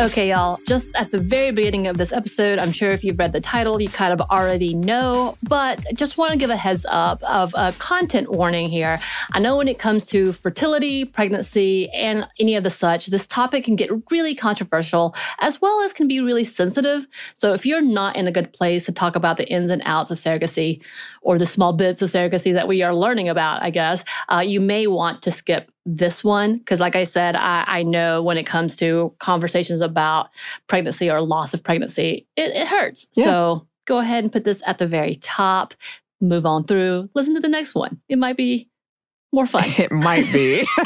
Okay, y'all, just at the very beginning of this episode, I'm sure if you've read the title, you kind of already know, but just want to give a heads up of a content warning here. I know when it comes to fertility, pregnancy, and any of the such, this topic can get really controversial as well as can be really sensitive. So if you're not in a good place to talk about the ins and outs of surrogacy or the small bits of surrogacy that we are learning about, I guess, uh, you may want to skip this one because like i said I, I know when it comes to conversations about pregnancy or loss of pregnancy it, it hurts Yeah. so go ahead and put this at the very top move on through listen to the next one it might be more fun It might be.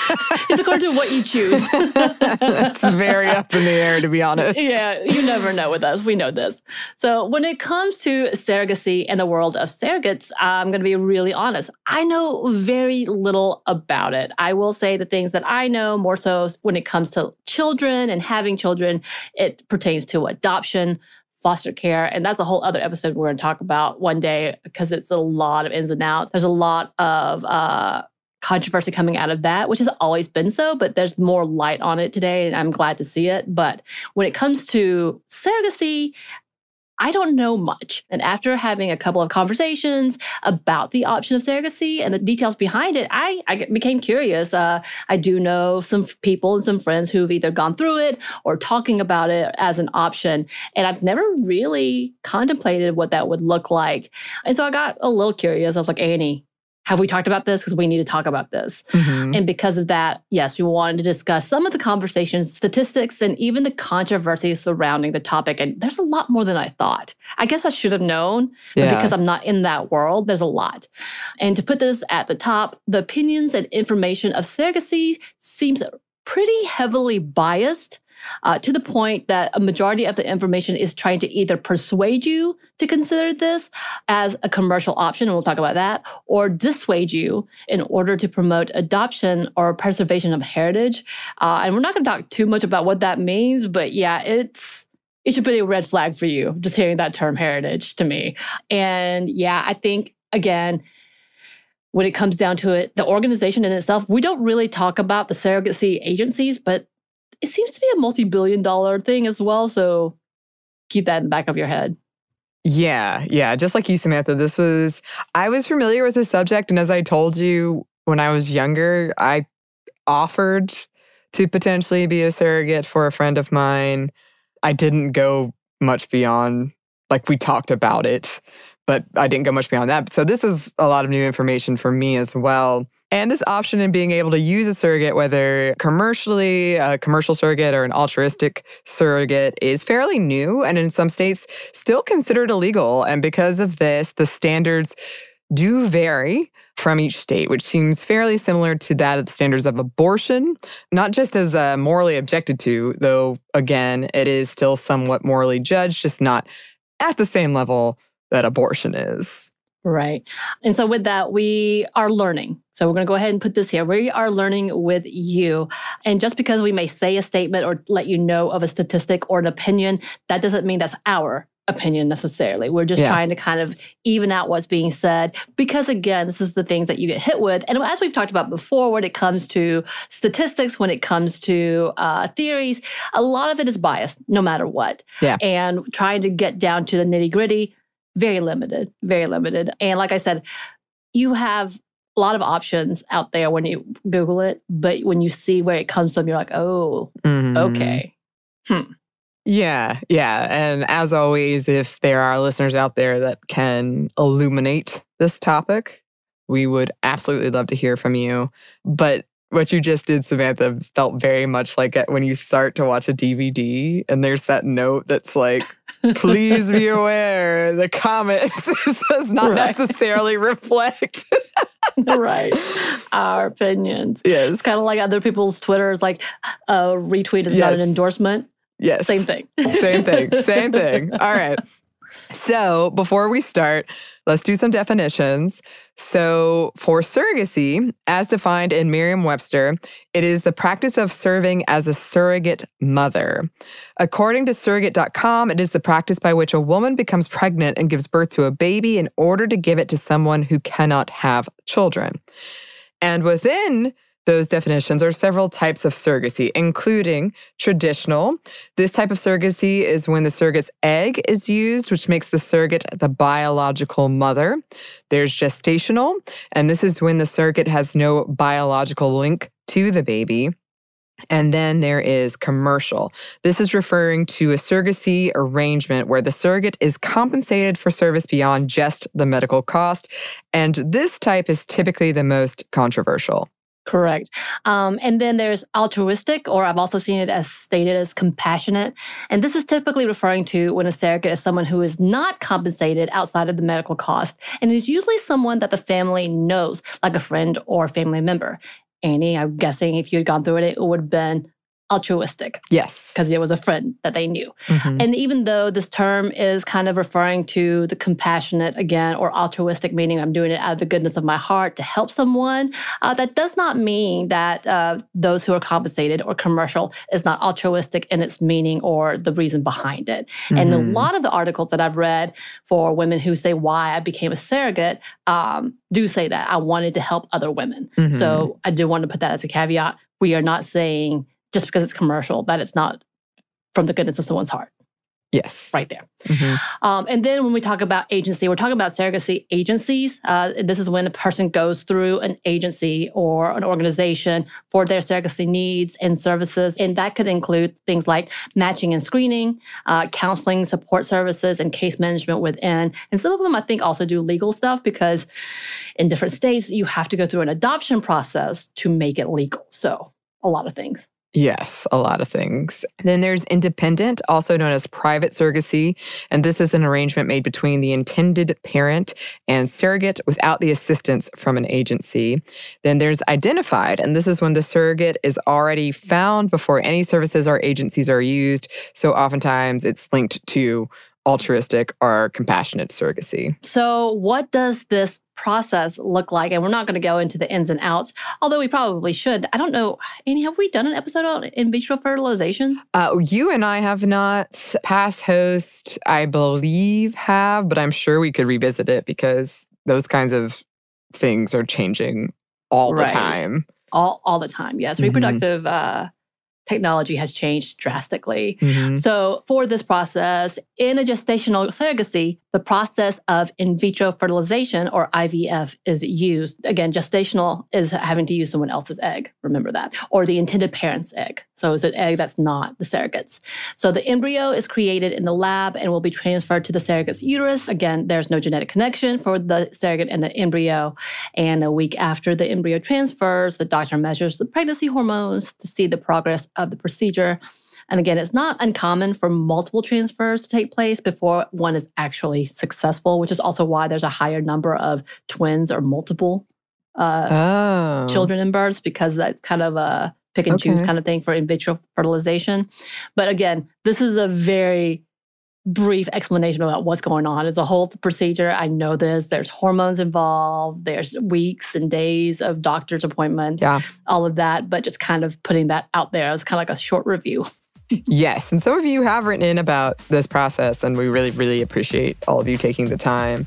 it's according to what you choose That's very up in the air, to be honest. yeah, you never know with us. We know this. So, when it comes to surrogacy and the world of surrogates, I'm going to be really honest. I know very little about it. I will say the things that I know more so when it comes to children and having children, it pertains to adoption. Foster care. And that's a whole other episode we're going to talk about one day because it's a lot of ins and outs. There's a lot of uh, controversy coming out of that, which has always been so, but there's more light on it today, and I'm glad to see it. But when it comes to surrogacy, I don't know much. And after having a couple of conversations about the option of surrogacy and the details behind it, I, I became curious. Uh, I do know some people and some friends who've either gone through it or talking about it as an option. And I've never really contemplated what that would look like. And so I got a little curious. I was like, Annie, have we talked about this? Because we need to talk about this. Mhm. And because of that, yes, we wanted to discuss some of the conversations, statistics, and even the controversy surrounding the topic. And there's a lot more than I thought. I guess I should have known, but because I'm not in that world, there's a lot. And to put this at the top, the opinions and information of surrogacy seems pretty heavily biased. Uh, to the point that a majority of the information is trying to either persuade you to consider this as a commercial option, and we'll talk about that, or dissuade you in order to promote adoption or preservation of heritage. Uh, and we're not going to talk too much about what that means, but yeah, it's it should be a red flag for you just hearing that term heritage to me. And yeah, I think again. When it comes down to it, the organization in itself, we don't really talk about the surrogacy agencies, but it seems to be a multi billion dollar thing as well. So keep that in the back of your head. Yeah, yeah. Just like you, Samantha, this was, I was familiar with the subject. And as I told you when I was younger, I offered to potentially be a surrogate for a friend of mine. I didn't go much beyond, like, we talked about it, but I didn't go much beyond that. So this is a lot of new information for me as well. And this option in being able to use a surrogate, whether commercially, a commercial surrogate, or an altruistic surrogate, is fairly new and in some states still considered illegal. And because of this, the standards do vary from each state, which seems fairly similar to that of the standards of abortion, not just as uh, morally objected to, though, again, it is still somewhat morally judged, just not at the same level that abortion is. Right. And so, with that, we are learning. So, we're going to go ahead and put this here. We are learning with you. And just because we may say a statement or let you know of a statistic or an opinion, that doesn't mean that's our opinion necessarily. We're just Yeah. trying to kind of even out what's being said because, again, this is the things that you get hit with. And as we've talked about before, when it comes to statistics, when it comes to uh, theories, a lot of it is biased no matter what. Yeah. And trying to get down to the nitty gritty, very limited, very limited. And like I said, you have a lot of options out there when you Google it, but when you see where it comes from, you're like, oh, Mhm. okay. Yeah, yeah. And as always, if there are listeners out there that can illuminate this topic, we would absolutely love to hear from you. But what you just did, Samantha, felt very much like when you start to watch a DVD and there's that note that's like, please be aware the comment does not Right. necessarily reflect. right. Our opinions. yes. It's kind of like other people's Twitter is like a retweet is not an endorsement. yes. Same thing. Same thing. Same thing. All right. So before we start, let's do some definitions. So, for surrogacy, as defined in Merriam Webster, it is the practice of serving as a surrogate mother. According to surrogate.com, it is the practice by which a woman becomes pregnant and gives birth to a baby in order to give it to someone who cannot have children. And within those definitions are several types of surrogacy, including traditional. This type of surrogacy is when the surrogate's egg is used, which makes the surrogate the biological mother. There's gestational, and this is when the surrogate has no biological link to the baby. And then there is commercial. This is referring to a surrogacy arrangement where the surrogate is compensated for service beyond just the medical cost. And this type is typically the most controversial. Correct. Um, and then there's altruistic, or I've also seen it as stated as compassionate. And this is typically referring to when a surrogate is someone who is not compensated outside of the medical cost and is usually someone that the family knows, like a friend or family member. Annie, I'm guessing if you had gone through it, it would have been altruistic Yes. because it was a friend that they knew. Mhm. And even though this term is kind of referring to the compassionate again or altruistic, meaning I'm doing it out of the goodness of my heart to help someone, uh, that does not mean that uh, those who are compensated or commercial is not altruistic in its meaning or the reason behind it. And a Mhm. lot of the articles that I've read for women who say why I became a surrogate um, do say that I wanted to help other women. Mhm. So I do want to put that as a caveat. We are not saying just because it's commercial that it's not from the goodness of someone's heart yes. right there. Mhm. Um, and then when we talk about agency, we're talking about surrogacy agencies. Uh, this is when a person goes through an agency or an organization for their surrogacy needs and services. And that could include things like matching and screening, uh, counseling, support services, and case management within. And some of them, I think, also do legal stuff because in different states, you have to go through an adoption process to make it legal. So, a lot of things. Yes, a lot of things. Then there's independent, also known as private surrogacy. And this is an arrangement made between the intended parent and surrogate without the assistance from an agency. Then there's identified, and this is when the surrogate is already found before any services or agencies are used. So oftentimes it's linked to altruistic or compassionate surrogacy. So, what does this process look like? And we're not going to go into the ins and outs, although we probably should. I don't know. Annie, have we done an episode on in vitro fertilization? Uh, you and I have not. Past host, I believe, have, but I'm sure we could revisit it because those kinds of things are changing all Right. the time. All, all the time. Yes. Mhm. Reproductive uh, technology has changed drastically. Mhm. So, for this process, in a gestational surrogacy, the process of in vitro fertilization or IVF is used. Again, gestational is having to use someone else's egg, remember that, or the intended parent's egg. So it's an egg that's not the surrogate's. So the embryo is created in the lab and will be transferred to the surrogate's uterus. Again, there's no genetic connection for the surrogate and the embryo. And a week after the embryo transfers, the doctor measures the pregnancy hormones to see the progress of the procedure. And again, it's not uncommon for multiple transfers to take place before one is actually successful, which is also why there's a higher number of twins or multiple uh, Oh. children in births because that's kind of a pick and choose kind of thing for in vitro fertilization. But again, this is a very brief explanation about what's going on. It's a whole procedure. I know this. There's hormones involved. There's weeks and days of doctor's appointments. Yeah. All of that, but just kind of putting that out there as kind of like a short review. Yes. And some of you have written in about this process, and we really, really appreciate all of you taking the time.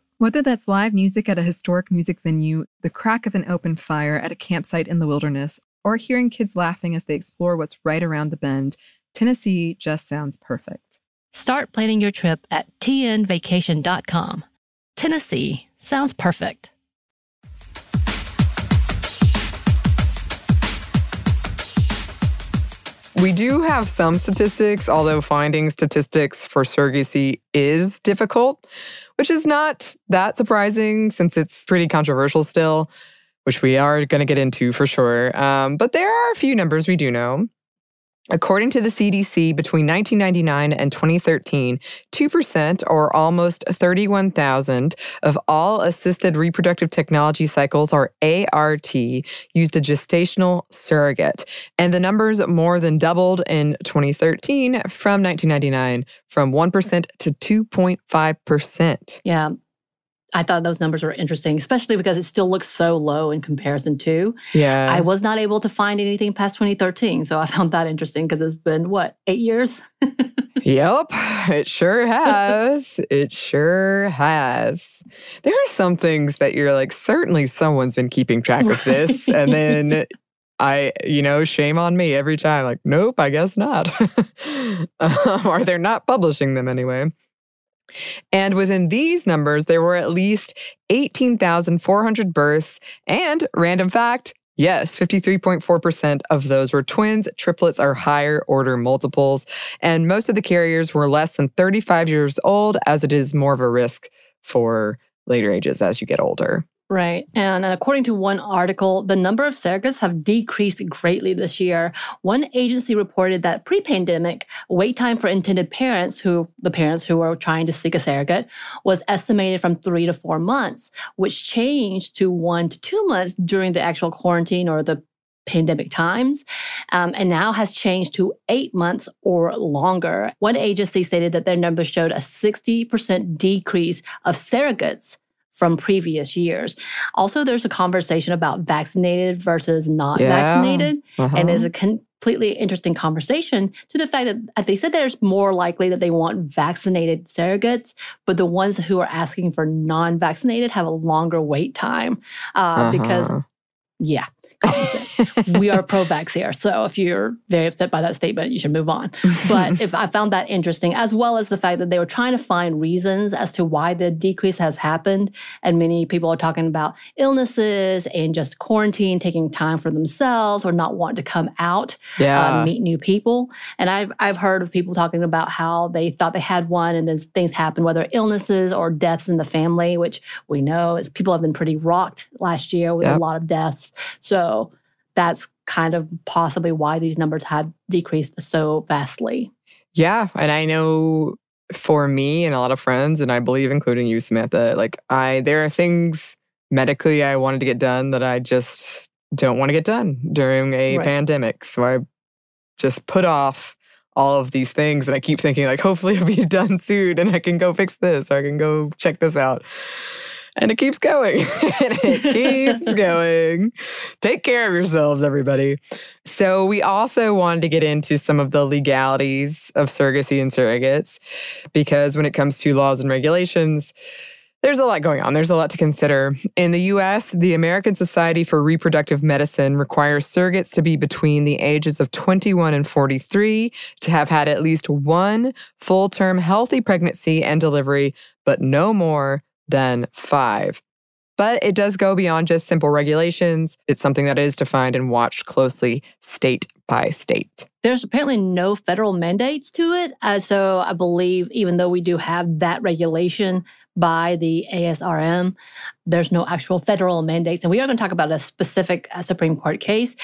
Whether that's live music at a historic music venue, the crack of an open fire at a campsite in the wilderness, or hearing kids laughing as they explore what's right around the bend, Tennessee just sounds perfect. Start planning your trip at tnvacation.com. Tennessee sounds perfect. We do have some statistics, although finding statistics for surrogacy is difficult, which is not that surprising since it's pretty controversial still, which we are going to get into for sure. Um, but there are a few numbers we do know. According to the CDC, between 1999 and 2013, 2% or almost 31,000 of all assisted reproductive technology cycles, or ART, used a gestational surrogate. And the numbers more than doubled in 2013 from 1999 from 1% to 2.5%. Yeah. I thought those numbers were interesting, especially because it still looks so low in comparison to. Yeah. I was not able to find anything past 2013. So I found that interesting because it's been, what, eight years? Yep, it sure has. it sure has. There are some things that you're like, certainly someone's been keeping track of this. And then I, you know, shame on me every time. Like, nope, I guess not. um, or they're not publishing them anyway. And within these numbers, there were at least 18,400 births. And random fact, yes, 53.4% of those were twins, triplets, are higher order multiples. And most of the carriers were less than 35 years old, as it is more of a risk for later ages as you get older. Right. And according to one article, the number of surrogates have decreased greatly this year. One agency reported that pre-pandemic, wait time for intended parents who the parents who were trying to seek a surrogate was estimated from 3 to 4 months, which changed to 1 to 2 months during the actual quarantine or the pandemic times, um, and now has changed to eight months or longer. One agency stated that their numbers showed a 60% decrease of surrogates from previous years. Also, there's a conversation about vaccinated versus not Yeah. vaccinated, Uh-huh. and is a completely interesting conversation to the fact that as they said there's more likely that they want vaccinated surrogates, but the ones who are asking for non-vaccinated have a longer wait time uh, because Uh-huh. yeah. We are pro-vax here. So if you're very upset by that statement, you should move on. But if I found that interesting, as well as the fact that they were trying to find reasons as to why the decrease has happened. And many people are talking about illnesses and just quarantine, taking time for themselves or not wanting to come out, yeah. uh, meet new people. And I've I've heard of people talking about how they thought they had one and then things happen, whether illnesses or deaths in the family, which we know is people have been pretty rocked last year with Yep. a lot of deaths. So that's kind of possibly why these numbers had decreased so vastly. Yeah, and I know for me and a lot of friends, and I believe including you, Samantha, like I there are things medically I wanted to get done that I just don't want to get done during a Right. pandemic. So I just put off all of these things and I keep thinking like hopefully it'll be done soon and I can go fix this or I can go check this out. And it keeps going. and it keeps going. Take care of yourselves, everybody. So, we also wanted to get into some of the legalities of surrogacy and surrogates because when it comes to laws and regulations, there's a lot going on. There's a lot to consider. In the US, the American Society for Reproductive Medicine requires surrogates to be between the ages of 21 and 43 to have had at least one full term healthy pregnancy and delivery, but no more than five. But it does go beyond just simple regulations. It's something that is defined and watched closely state by state. There's apparently no federal mandates to it. Uh, so I believe, even though we do have that regulation by the ASRM, there's no actual federal mandates. And we are going to talk about a specific uh, Supreme Court case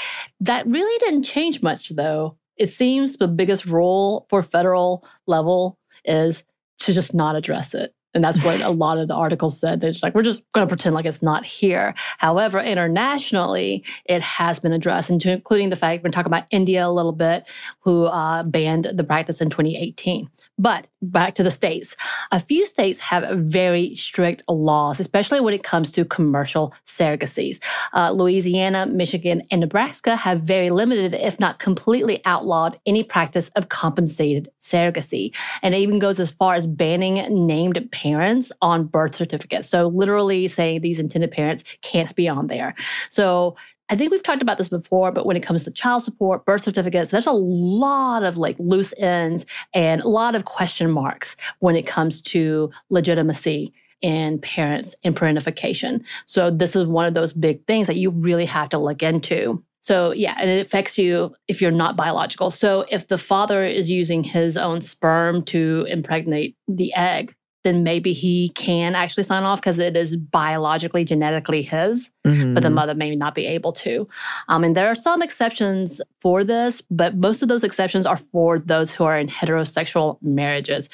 that really didn't change much, though. It seems the biggest role for federal level is to just not address it. And that's what a lot of the articles said. They're just like, we're just going to pretend like it's not here. However, internationally, it has been addressed, including the fact we're talking about India a little bit, who uh, banned the practice in 2018. But back to the states. A few states have very strict laws, especially when it comes to commercial surrogacies. Uh, Louisiana, Michigan, and Nebraska have very limited, if not completely outlawed, any practice of compensated surrogacy. And it even goes as far as banning named parents on birth certificates. So, literally saying these intended parents can't be on there. So, I think we've talked about this before, but when it comes to child support, birth certificates, there's a lot of like loose ends and a lot of question marks when it comes to legitimacy in parents and parentification. So this is one of those big things that you really have to look into. So yeah, and it affects you if you're not biological. So if the father is using his own sperm to impregnate the egg, then maybe he can actually sign off because it is biologically, genetically his but Mm-hmm. the mother may not be able to. Um, and there are some exceptions for this, but most of those exceptions are for those who are in heterosexual marriages,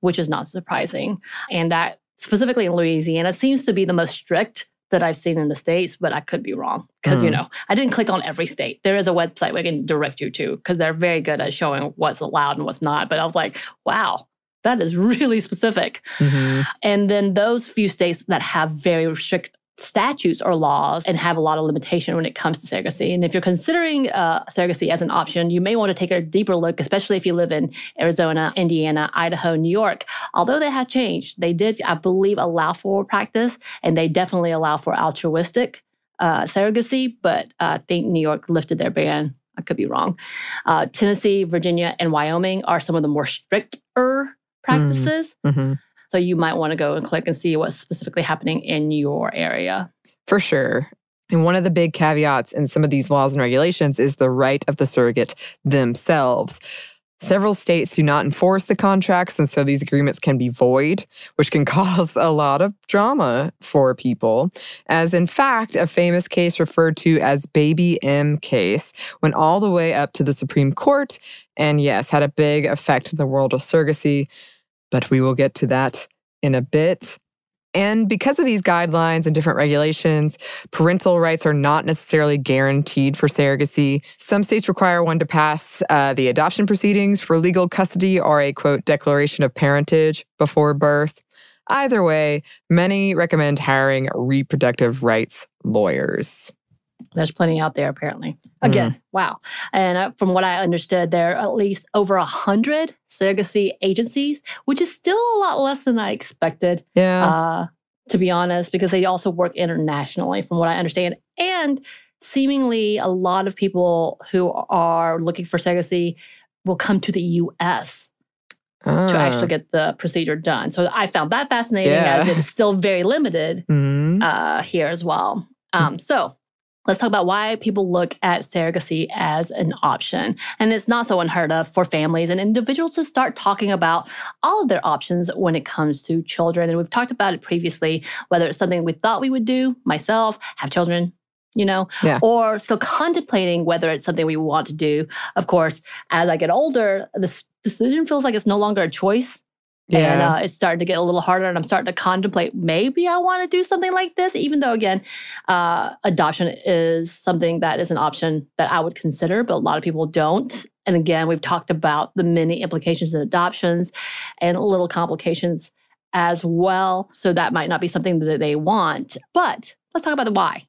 which is not surprising. And that specifically in Louisiana seems to be the most strict that I've seen in the States, but I could be wrong because, you Mhm. know, I didn't click on every state. There is a website we can direct you to because they're very good at showing what's allowed and what's not. But I was like, wow, that is really specific. Mhm. And then those few states that have very strict statutes or laws and have a lot of limitation when it comes to surrogacy. And if you're considering uh, surrogacy as an option, you may want to take a deeper look, especially if you live in Arizona, Indiana, Idaho, New York. Although they have changed, they did, I believe, allow for practice and they definitely allow for altruistic uh, surrogacy. But uh, I think New York lifted their ban. I could be wrong. Uh, Tennessee, Virginia, and Wyoming are some of the more stricter practices. Mhm. So you might want to go and click and see what's specifically happening in your area. For sure. And one of the big caveats in some of these laws and regulations is the right of the surrogate themselves. Several states do not enforce the contracts, and so these agreements can be void, which can cause a lot of drama for people. As in fact, a famous case referred to as Baby M case went all the way up to the Supreme Court, and yes, had a big effect in the world of surrogacy. But we will get to that in a bit. And because of these guidelines and different regulations, parental rights are not necessarily guaranteed for surrogacy. Some states require one to pass uh, the adoption proceedings for legal custody or a quote declaration of parentage before birth. Either way, many recommend hiring reproductive rights lawyers. There's plenty out there, apparently. Again, mm. wow. And uh, from what I understood, there are at least over a hundred surrogacy agencies, which is still a lot less than I expected. Yeah. Uh, to be honest, because they also work internationally, from what I understand. And seemingly, a lot of people who are looking for surrogacy will come to the U.S. to actually ah. get the procedure done. So I found that fascinating, yeah. as it is still very limited mm-hmm. uh, here as well. Um, so let's talk about why people look at surrogacy as an option. And it's not so unheard of for families and individuals to start talking about all of their options when it comes to children. And we've talked about it previously, whether it's something we thought we would do, myself, have children, you know, yeah. or still contemplating whether it's something we want to do. Of course, as I get older, this decision feels like it's no longer a choice. Yeah. And uh, it's starting to get a little harder, and I'm starting to contemplate maybe I want to do something like this, even though, again, uh, adoption is something that is an option that I would consider, but a lot of people don't. And again, we've talked about the many implications of adoptions and little complications as well. So that might not be something that they want. But let's talk about the why.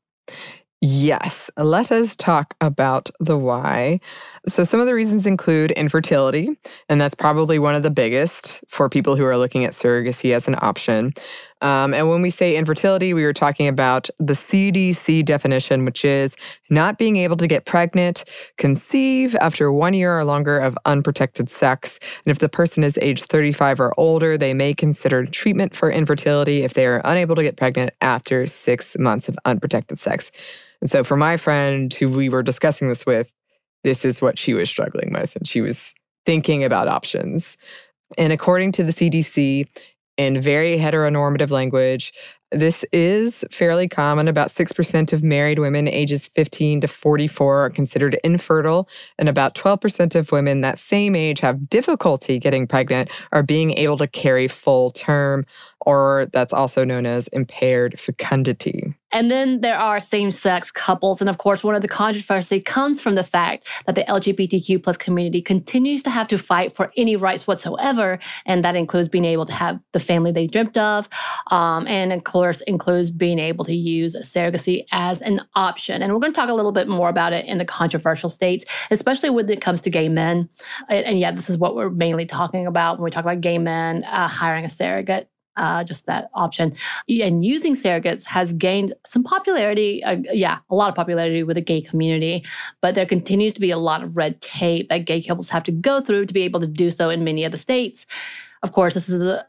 Yes, let us talk about the why. So, some of the reasons include infertility, and that's probably one of the biggest for people who are looking at surrogacy as an option. Um, and when we say infertility, we were talking about the CDC definition, which is not being able to get pregnant, conceive after one year or longer of unprotected sex. And if the person is age 35 or older, they may consider treatment for infertility if they are unable to get pregnant after six months of unprotected sex. And so for my friend who we were discussing this with, this is what she was struggling with. And she was thinking about options. And according to the CDC, in very heteronormative language, this is fairly common. About 6% of married women ages 15 to 44 are considered infertile, and about 12% of women that same age have difficulty getting pregnant or being able to carry full term, or that's also known as impaired fecundity. And then there are same sex couples. And of course, one of the controversy comes from the fact that the LGBTQ plus community continues to have to fight for any rights whatsoever. And that includes being able to have the family they dreamt of. Um, and of course, includes being able to use surrogacy as an option. And we're going to talk a little bit more about it in the controversial states, especially when it comes to gay men. And, and yeah, this is what we're mainly talking about when we talk about gay men uh, hiring a surrogate uh, just that option. And using surrogates has gained some popularity. Uh, yeah, a lot of popularity with the gay community, but there continues to be a lot of red tape that gay couples have to go through to be able to do so in many of the states. Of course, this is a,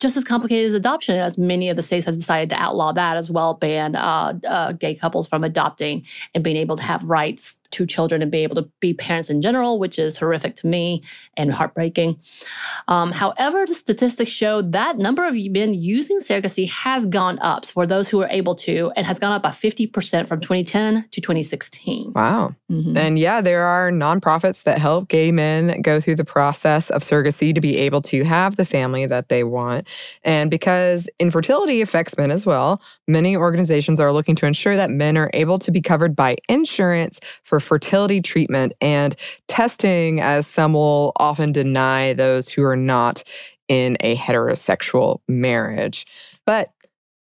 just as complicated as adoption, as many of the states have decided to outlaw that as well, ban uh, uh, gay couples from adopting and being able to have rights to children and be able to be parents in general, which is horrific to me and heartbreaking. Um, however, the statistics show that number of men using surrogacy has gone up for those who are able to, and has gone up by 50% from 2010 to 2016. Wow. Mm-hmm. And yeah, there are nonprofits that help gay men go through the process of surrogacy to be able to have the family that they want. And because infertility affects men as well, many organizations are looking to ensure that men are able to be covered by insurance for fertility treatment and testing, as some will often deny those who are not in a heterosexual marriage. But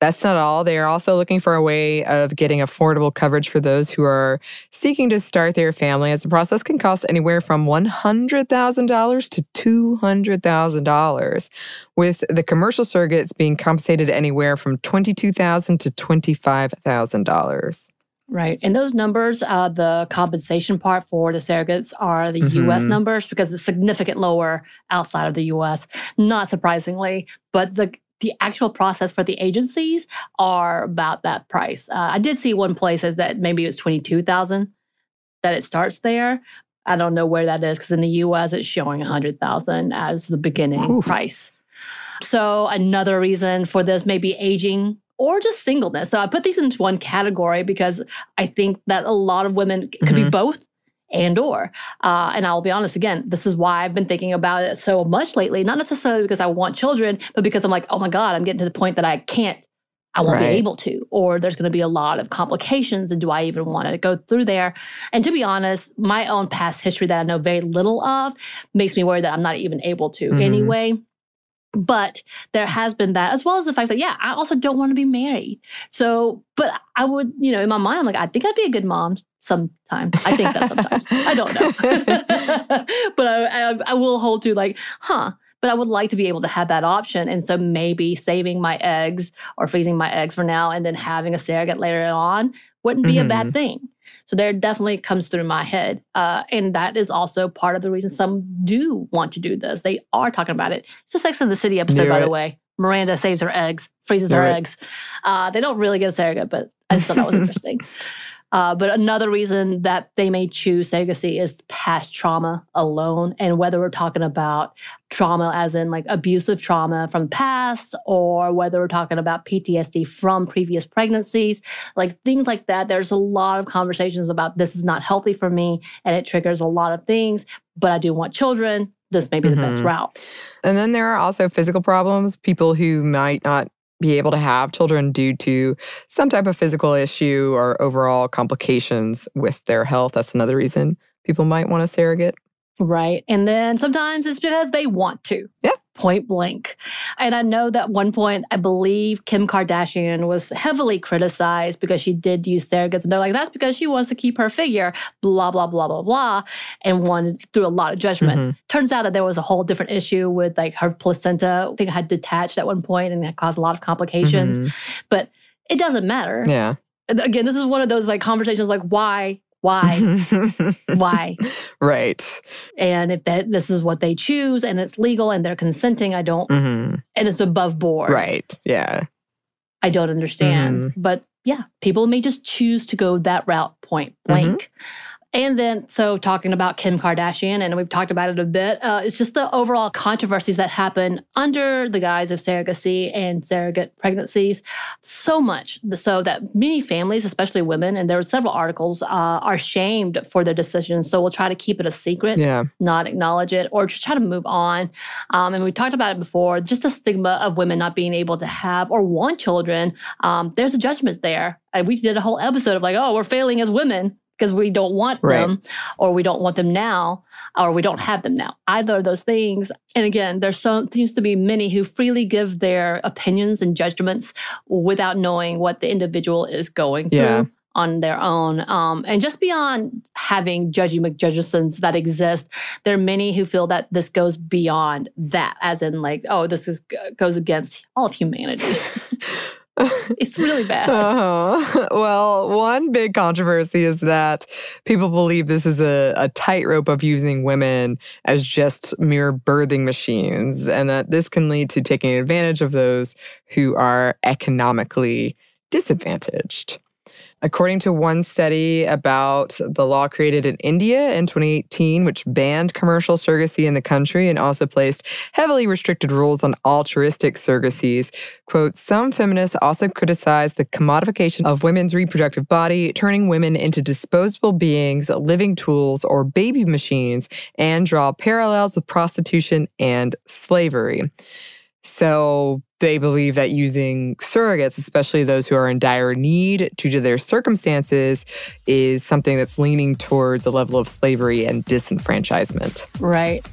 that's not all. They are also looking for a way of getting affordable coverage for those who are seeking to start their family, as the process can cost anywhere from $100,000 to $200,000, with the commercial surrogates being compensated anywhere from 22,000 to $25,000. Right. And those numbers, uh, the compensation part for the surrogates are the mm-hmm. US numbers because it's significant lower outside of the US, not surprisingly. But the the actual process for the agencies are about that price. Uh, I did see one place that maybe it was 22,000 that it starts there, I don't know where that is because in the US it's showing 100,000 as the beginning Ooh. price. So another reason for this may be aging or just singleness. So I put these into one category because I think that a lot of women could be Mhm. both and or uh, and i'll be honest again this is why i've been thinking about it so much lately not necessarily because i want children but because i'm like oh my god i'm getting to the point that i can't i won't Right. be able to or there's going to be a lot of complications and do i even want to go through there and to be honest my own past history that i know very little of makes me worry that i'm not even able to Mhm. anyway but there has been that as well as the fact that yeah i also don't want to be married. So but i would you know in my mind i'm like i think i'd be a good mom sometimes i think that sometimes. I don't know. But I, I i will hold to like huh but i would like to be able to have that option. And so maybe saving my eggs or freezing my eggs for now and then having a surrogate later on wouldn't be a bad mm-hmm. thing so there definitely comes through my head. Uh, and that is also part of the reason some do want to do this. They are talking about it. It's a Sex in the City episode, Knew by it. the way. Miranda saves her eggs, freezes Knew her it. eggs. Uh, they don't really get a surrogate, but I just thought that was interesting. Uh, but another reason that they may choose surrogacy is past trauma alone, and whether we're talking about trauma as in like abusive trauma from the past, or whether we're talking about PTSD from previous pregnancies, like things like that. There's a lot of conversations about this is not healthy for me, and it triggers a lot of things. But I do want children. This may be the best Mhm. route. And then there are also physical problems, people who might not be able to have children due to some type of physical issue or overall complications with their health. That's another reason people might want a surrogate. Right. And then sometimes it's because they want to. Yeah. Point blank. And I know that one point, I believe Kim Kardashian was heavily criticized because she did use surrogates. And they're like, that's because she wants to keep her figure, blah, blah, blah, blah, blah, and wanted through a lot of judgment. Mhm. Turns out that there was a whole different issue with like her placenta. I think it had detached at one point and that caused a lot of complications. Mhm. But it doesn't matter. Yeah. Again, this is one of those like conversations like, why? Why? why? Right. And if that this is what they choose and it's legal and they're consenting, I don't hmm and it's above board. Right. Yeah. I don't understand. But yeah, people may just choose to go that route point blank. And then, so talking about Kim Kardashian, and we've talked about it a bit, uh, it's just the overall controversies that happen under the guise of surrogacy and surrogate pregnancies. So much so that many families, especially women, and there were several articles, uh, are shamed for their decisions. So we'll try to keep it a secret Yeah. not acknowledge it or just try to move on. Um, and we talked about it before just the stigma of women not being able to have or want children. Um, there's a judgment there. And we did a whole episode of like, oh, we're failing as women because we don't want Right. them or we don't want them now or we don't have them now. Either of those things. And again, there so, seems to be many who freely give their opinions and judgments without knowing what the individual is going Yeah. through on their own. Um, and just beyond having Judgy McJudgesons that exist, there are many who feel that this goes beyond that, as in like, oh, this is goes against all of humanity. it's really bad. Uh-huh. Well, one big controversy is that people believe this is a, a tightrope of using women as just mere birthing machines, and that this can lead to taking advantage of those who are economically disadvantaged. According to one study about the law created in India in 2018, which banned commercial surrogacy in the country and also placed heavily restricted rules on altruistic surrogacies, quote, some feminists also criticize the commodification of women's reproductive body, turning women into disposable beings, living tools, or baby machines, and draw parallels with prostitution and slavery. So they believe that using surrogates, especially those who are in dire need due to their circumstances, is something that's leaning towards a level of slavery and disenfranchisement. Right.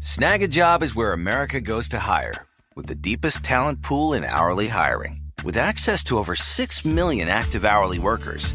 Snagajob is where America goes to hire, with the deepest talent pool in hourly hiring. With access to over 6 million active hourly workers,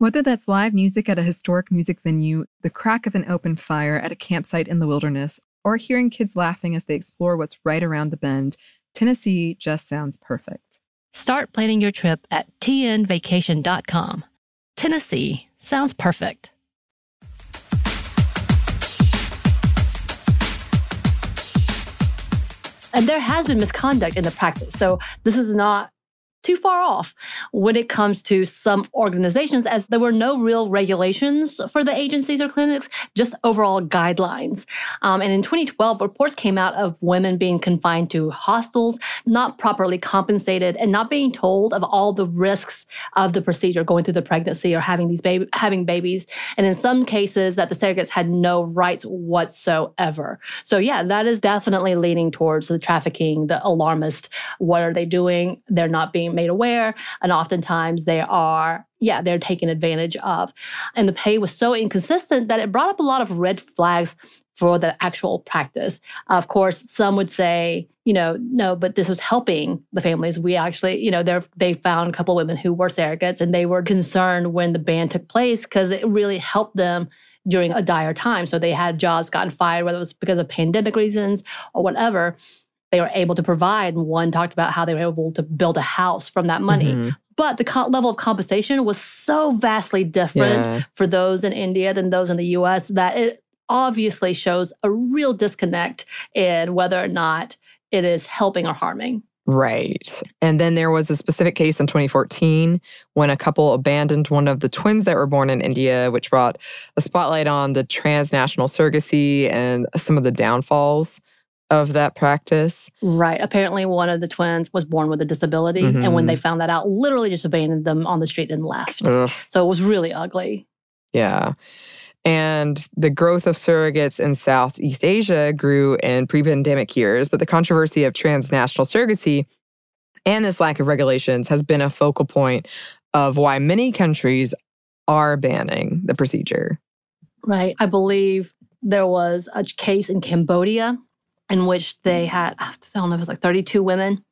Whether that's live music at a historic music venue, the crack of an open fire at a campsite in the wilderness, or hearing kids laughing as they explore what's right around the bend, Tennessee just sounds perfect. Start planning your trip at tnvacation.com. Tennessee sounds perfect. And there has been misconduct in the practice. So this is not too far off when it comes to some organizations, as there were no real regulations for the agencies or clinics, just overall guidelines. Um, and in 2012, reports came out of women being confined to hostels, not properly compensated, and not being told of all the risks of the procedure, going through the pregnancy or having these baby having babies. And in some cases, that the surrogates had no rights whatsoever. So yeah, that is definitely leaning towards the trafficking, the alarmist. What are they doing? They're not being being made aware. And oftentimes they are, yeah, they're taken advantage of. And the pay was so inconsistent that it brought up a lot of red flags for the actual practice. Of course, some would say, you know, no, but this was helping the families. We actually, you know, they found a couple of women who were surrogates and they were concerned when the ban took place because it really helped them during a dire time. So they had jobs gotten fired, whether it was because of pandemic reasons or whatever they were able to provide. One talked about how they were able to build a house from that money. Mm-hmm. But the co- level of compensation was so vastly different yeah. for those in India than those in the US that it obviously shows a real disconnect in whether or not it is helping or harming. Right. And then there was a specific case in 2014 when a couple abandoned one of the twins that were born in India, which brought a spotlight on the transnational surrogacy and some of the downfalls of that practice. Right. Apparently, one of the twins was born with a disability. Mm-hmm. And when they mm-hmm. found that out, literally just abandoned them on the street and left. Ugh. So it was really ugly. Yeah. And the growth of surrogates in Southeast Asia grew in pre pandemic years, but the controversy of transnational surrogacy and this lack of regulations has been a focal point of why many countries are banning the procedure. Right. I believe there was a case in Cambodia in which they had, I don't know, it was like 32 women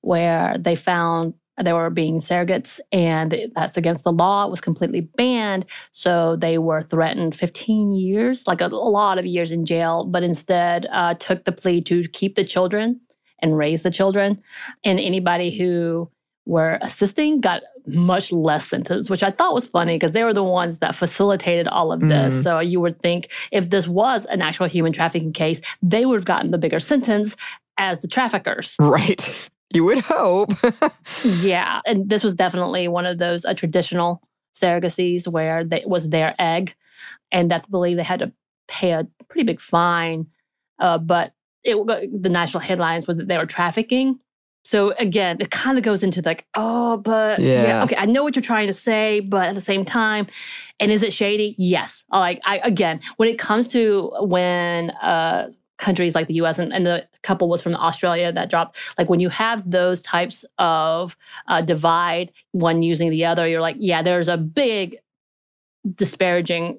where they found they were being surrogates and that's against the law. It was completely banned. So they were threatened 15 years, like a, a lot of years in jail, but instead uh, took the plea to keep the children and raise the children. And anybody who were assisting got much less sentence, which I thought was funny because they were the ones that facilitated all of this. Mm. So you would think if this was an actual human trafficking case, they would have gotten the bigger sentence as the traffickers. Right. You would hope. yeah. And this was definitely one of those uh, traditional surrogacies where it was their egg. And that's believed they had to pay a pretty big fine. Uh, but it, the national headlines was that they were trafficking. So again, it kind of goes into like, oh, but yeah. yeah. okay, I know what you're trying to say, but at the same time, and is it shady? Yes. Like I again, when it comes to when a countries like the US and, and the couple was from Australia that dropped. Like when you have those types of uh, divide, one using the other, you're like, yeah, there's a big disparaging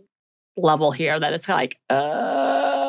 level here that it's like, uh,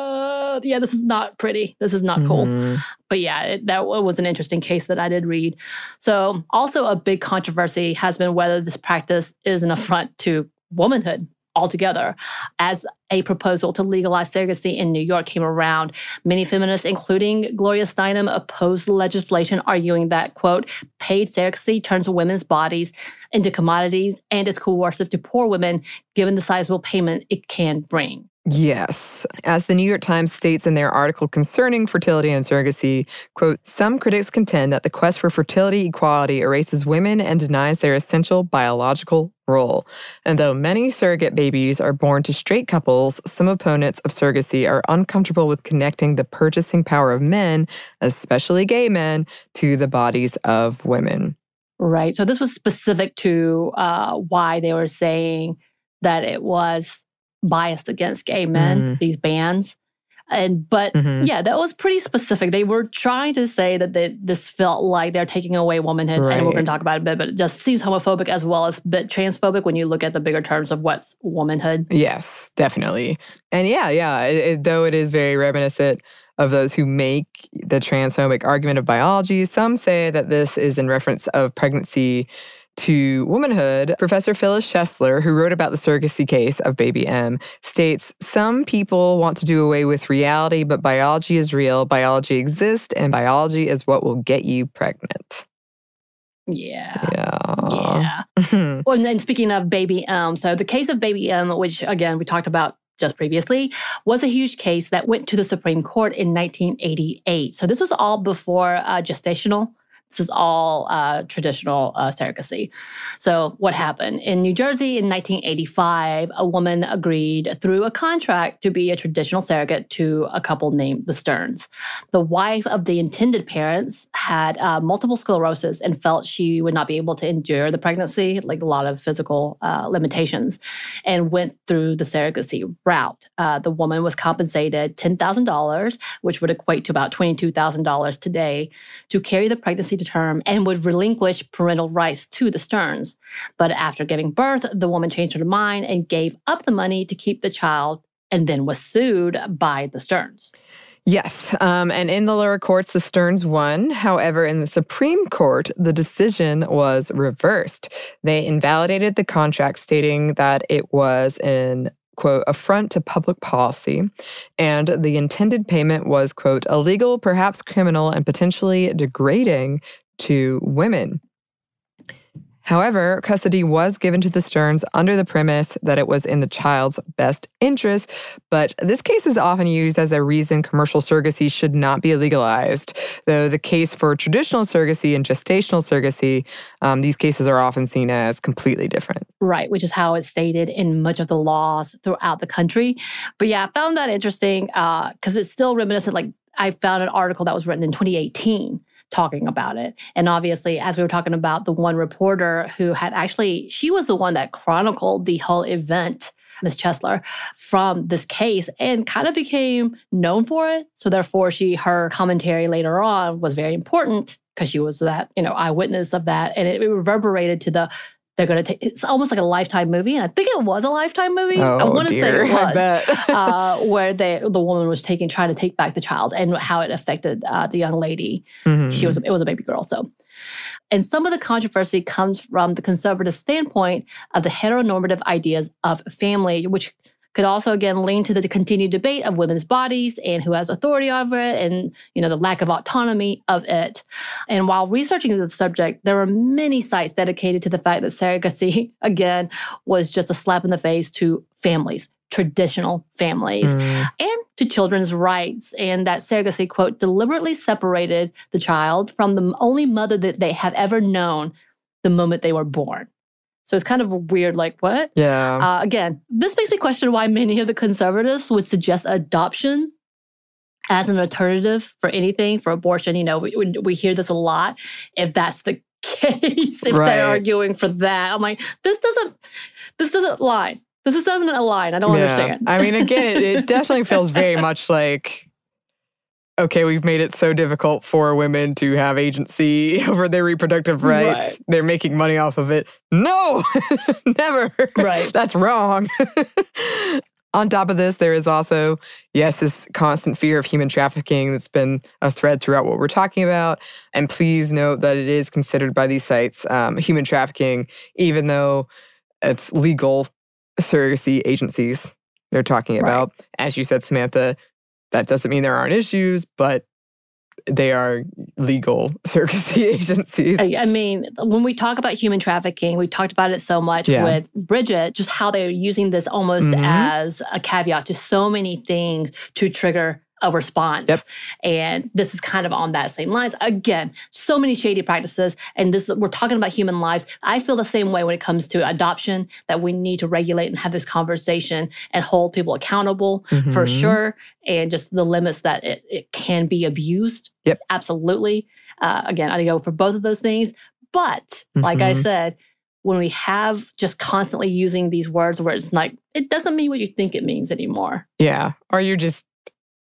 yeah, this is not pretty. This is not cool. Mhm. But yeah, it, that was an interesting case that I did read. So, also a big controversy has been whether this practice is an affront to womanhood altogether. As a proposal to legalize surrogacy in New York came around, many feminists, including Gloria Steinem, opposed the legislation, arguing that, quote, paid surrogacy turns women's bodies into commodities and is coercive to poor women given the sizable payment it can bring. Yes. As the New York Times states in their article concerning fertility and surrogacy, quote, some critics contend that the quest for fertility equality erases women and denies their essential biological role. And though many surrogate babies are born to straight couples, some opponents of surrogacy are uncomfortable with connecting the purchasing power of men, especially gay men, to the bodies of women. Right. So this was specific to uh, why they were saying that it was biased against gay men, Mm. these bans. And but Mhm. yeah, that was pretty specific. They were trying to say that they, this felt like they're taking away womanhood, and we're going to talk about it a bit. But it just seems homophobic as well as a bit transphobic when you look at the bigger terms of what's womanhood. Yes, definitely. And yeah, yeah, it, it- though it is very reminiscent of those who make the transphobic argument of biology, some say that this is in reference of pregnancy to womanhood. Professor Phyllis Chesler, who wrote about the surrogacy case of baby M, states some people want to do away with reality, but biology is real, biology exists, and biology is what will get you pregnant. Yeah. Yeah. Yeah. Well, and then speaking of baby M, so the case of baby M, which again we talked about just previously, was a huge case that went to the Supreme Court in 1988. So this was all before uh, gestational. This is all uh, traditional uh, surrogacy. So, what happened? In New Jersey in 1985, a woman agreed through a contract to be a traditional surrogate to a couple named the Sterns. The wife of the intended parents had uh, multiple sclerosis and felt she would not be able to endure the pregnancy, like a lot of physical uh, limitations, and went through the surrogacy route. Uh, the woman was compensated $10,000, which would equate to about $22,000 today, to carry the pregnancy to term and would relinquish parental rights to the Sterns. But after giving birth, the woman changed her mind and gave up the money to keep the child and then was sued by the Sterns. Yes. Um, and in the lower courts, the Sterns won. However, in the Supreme Court, the decision was reversed. They invalidated the contract, stating that it was an quote, affront to public policy, and the intended payment was, quote, illegal, perhaps criminal, and potentially degrading to women. However, custody was given to the Sterns under the premise that it was in the child's best interest, but this case is often used as a reason commercial surrogacy should not be legalized. Though the case for traditional surrogacy and gestational surrogacy, um, these cases are often seen as completely different. Right, which is how it's stated in much of the laws throughout the country. But yeah, I found that interesting because it's still reminiscent. Like, I found an article that was written in 2018 talking about it. And obviously, as we were talking about the one reporter who had actually, she was the one that chronicled the whole event, Miss Chesler, from this case and kind of became known for it. So therefore, she her commentary later on was very important because she was that, you know, eyewitness of that. And it, it reverberated to the they're going to take it's almost like a lifetime movie and i think it was a lifetime movie. I Oh, want to say it was uh, where they, the woman was taking trying to take back the child and how it affected uh, the young lady. Mhm. she was it was a baby girl so. And some of the controversy comes from the conservative standpoint of the heteronormative ideas of family which could also again lean to the continued debate of women's bodies and who has authority over it and you know the lack of autonomy of it and while researching the subject there were many sites dedicated to the fact that surrogacy again was just a slap in the face to families traditional families Mm. and to children's rights, and that surrogacy, quote, deliberately separated the child from the only mother that they have ever known the moment they were born. So it's kind of weird, like, what? Yeah. Uh, again, this makes me question why many of the conservatives would suggest adoption as an alternative for anything, for abortion. You know, we, we, we hear this a lot. If that's the case, if Right. they're arguing for that, I'm like, this doesn't, this doesn't lie. This doesn't align. I don't Yeah. understand. I mean, again, it, it definitely feels very much like okay, we've made it so difficult for women to have agency over their reproductive rights. Right. They're making money off of it. No, never. Right. That's wrong. On top of this, there is also, yes, this constant fear of human trafficking that's been a thread throughout what we're talking about. And please note that it is considered by these sites um, human trafficking, even though it's legal surrogacy agencies they're talking Right. about. As you said, Samantha, that doesn't mean there aren't issues, but they are legal surrogacy agencies. I, mean, when we talk about human trafficking, we talked about it so much Yeah. with Bridget, just how they're using this almost Mhm. as a caveat to so many things to trigger a response. Yep. And this is kind of on that same lines. Again, so many shady practices. And this we're talking about human lives. I feel the same way when it comes to adoption, that we need to regulate and have this conversation and hold people accountable for Mhm. sure. And just the limits that it, it can be abused. Yep. Absolutely. Uh, again, I go for both of those things. But like I Mhm. said, when we have just constantly using these words where it's like, it doesn't mean what you think it means anymore. Yeah. Or you're just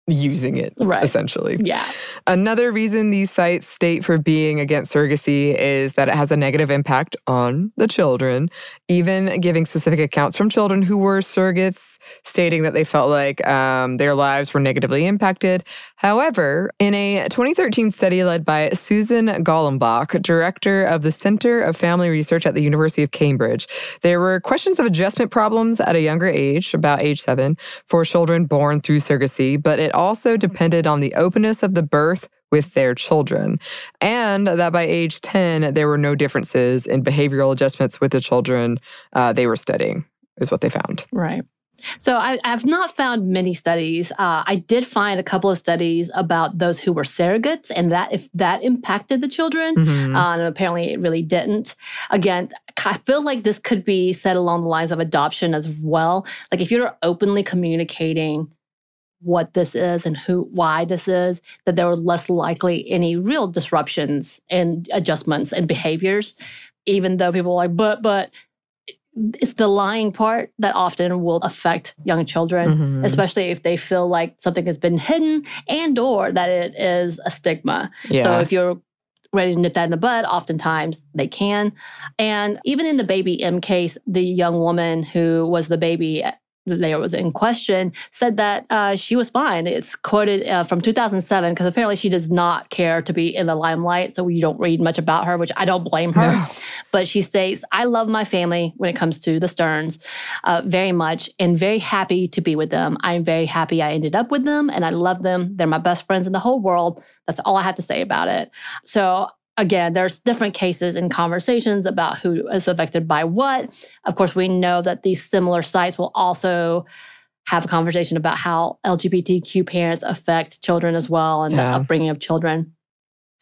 using it, Right. essentially. Yeah. Another reason these sites state for being against surrogacy is that it has a negative impact on the children, even giving specific accounts from children who were surrogates, stating that they felt like um, their lives were negatively impacted. However, in a 2013 study led by Susan Golombok, director of the Center of Family Research at the University of Cambridge, there were questions of adjustment problems at a younger age, about age seven, for children born through surrogacy, but it also depended on the openness of the birth with their children. And that by age 10, there were no differences in behavioral adjustments with the children uh, they were studying, is what they found. Right. So I, I've not found many studies. Uh, I did find a couple of studies about those who were surrogates and that if that impacted the children. Mhm. Uh, and apparently it really didn't. Again, I feel like this could be said along the lines of adoption as well. Like if you're openly communicating what this is and who why this is, that there were less likely any real disruptions and adjustments and behaviors. Even though people are like, but but it's the lying part that often will affect young children Mhm. especially if they feel like something has been hidden and or that it is a stigma Yeah. so if you're ready to nip that in the bud, oftentimes they can. And even in the baby M case, the young woman who was the baby there was in question said that uh, she was fine. It's quoted uh, from 2007 because apparently she does not care to be in the limelight, so we don't read much about her, which I don't blame her. No. But she states, "I love my family when it comes to the Sterns uh, very much, and very happy to be with them. I'm very happy I ended up with them, and I love them. They're my best friends in the whole world. That's all I have to say about it." So again, there's different cases and conversations about who is affected by what. Of course, we know that these similar sites will also have a conversation about how LGBTQ parents affect children as well and Yeah. the upbringing of children.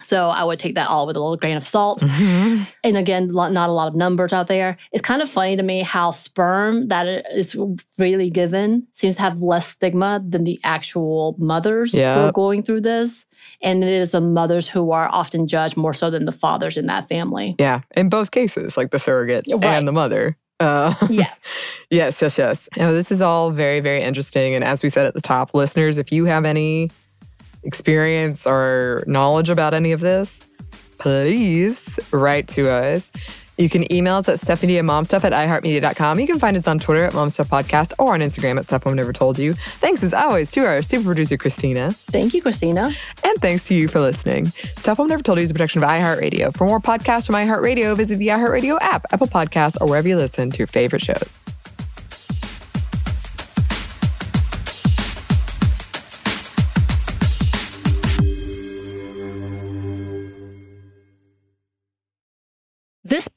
So I would take that all with a little grain of salt. Mhm. And again, not a lot of numbers out there. It's kind of funny to me how sperm that is really given seems to have less stigma than the actual mothers who are going through this. And it is the mothers who are often judged more so than the fathers in that family. Yeah. In both cases, like the surrogate Right. and the mother. Uh, Yes. Yes, yes, yes. Now, this is all very, very interesting. And as we said at the top, listeners, if you have any experience or knowledge about any of this, please write to us. You can email us at Stephanie at momstuff at iheartmedia.com. You can find us on Twitter at Momstuff Podcast or on Instagram at Stuff Mom Never Told You. Thanks as always to our super producer, Christina. Thank you, Christina. And thanks to you for listening. Stuff Mom Never Told You is a production of iHeartRadio. For more podcasts from iHeartRadio, visit the iHeartRadio app, Apple Podcasts, or wherever you listen to your favorite shows.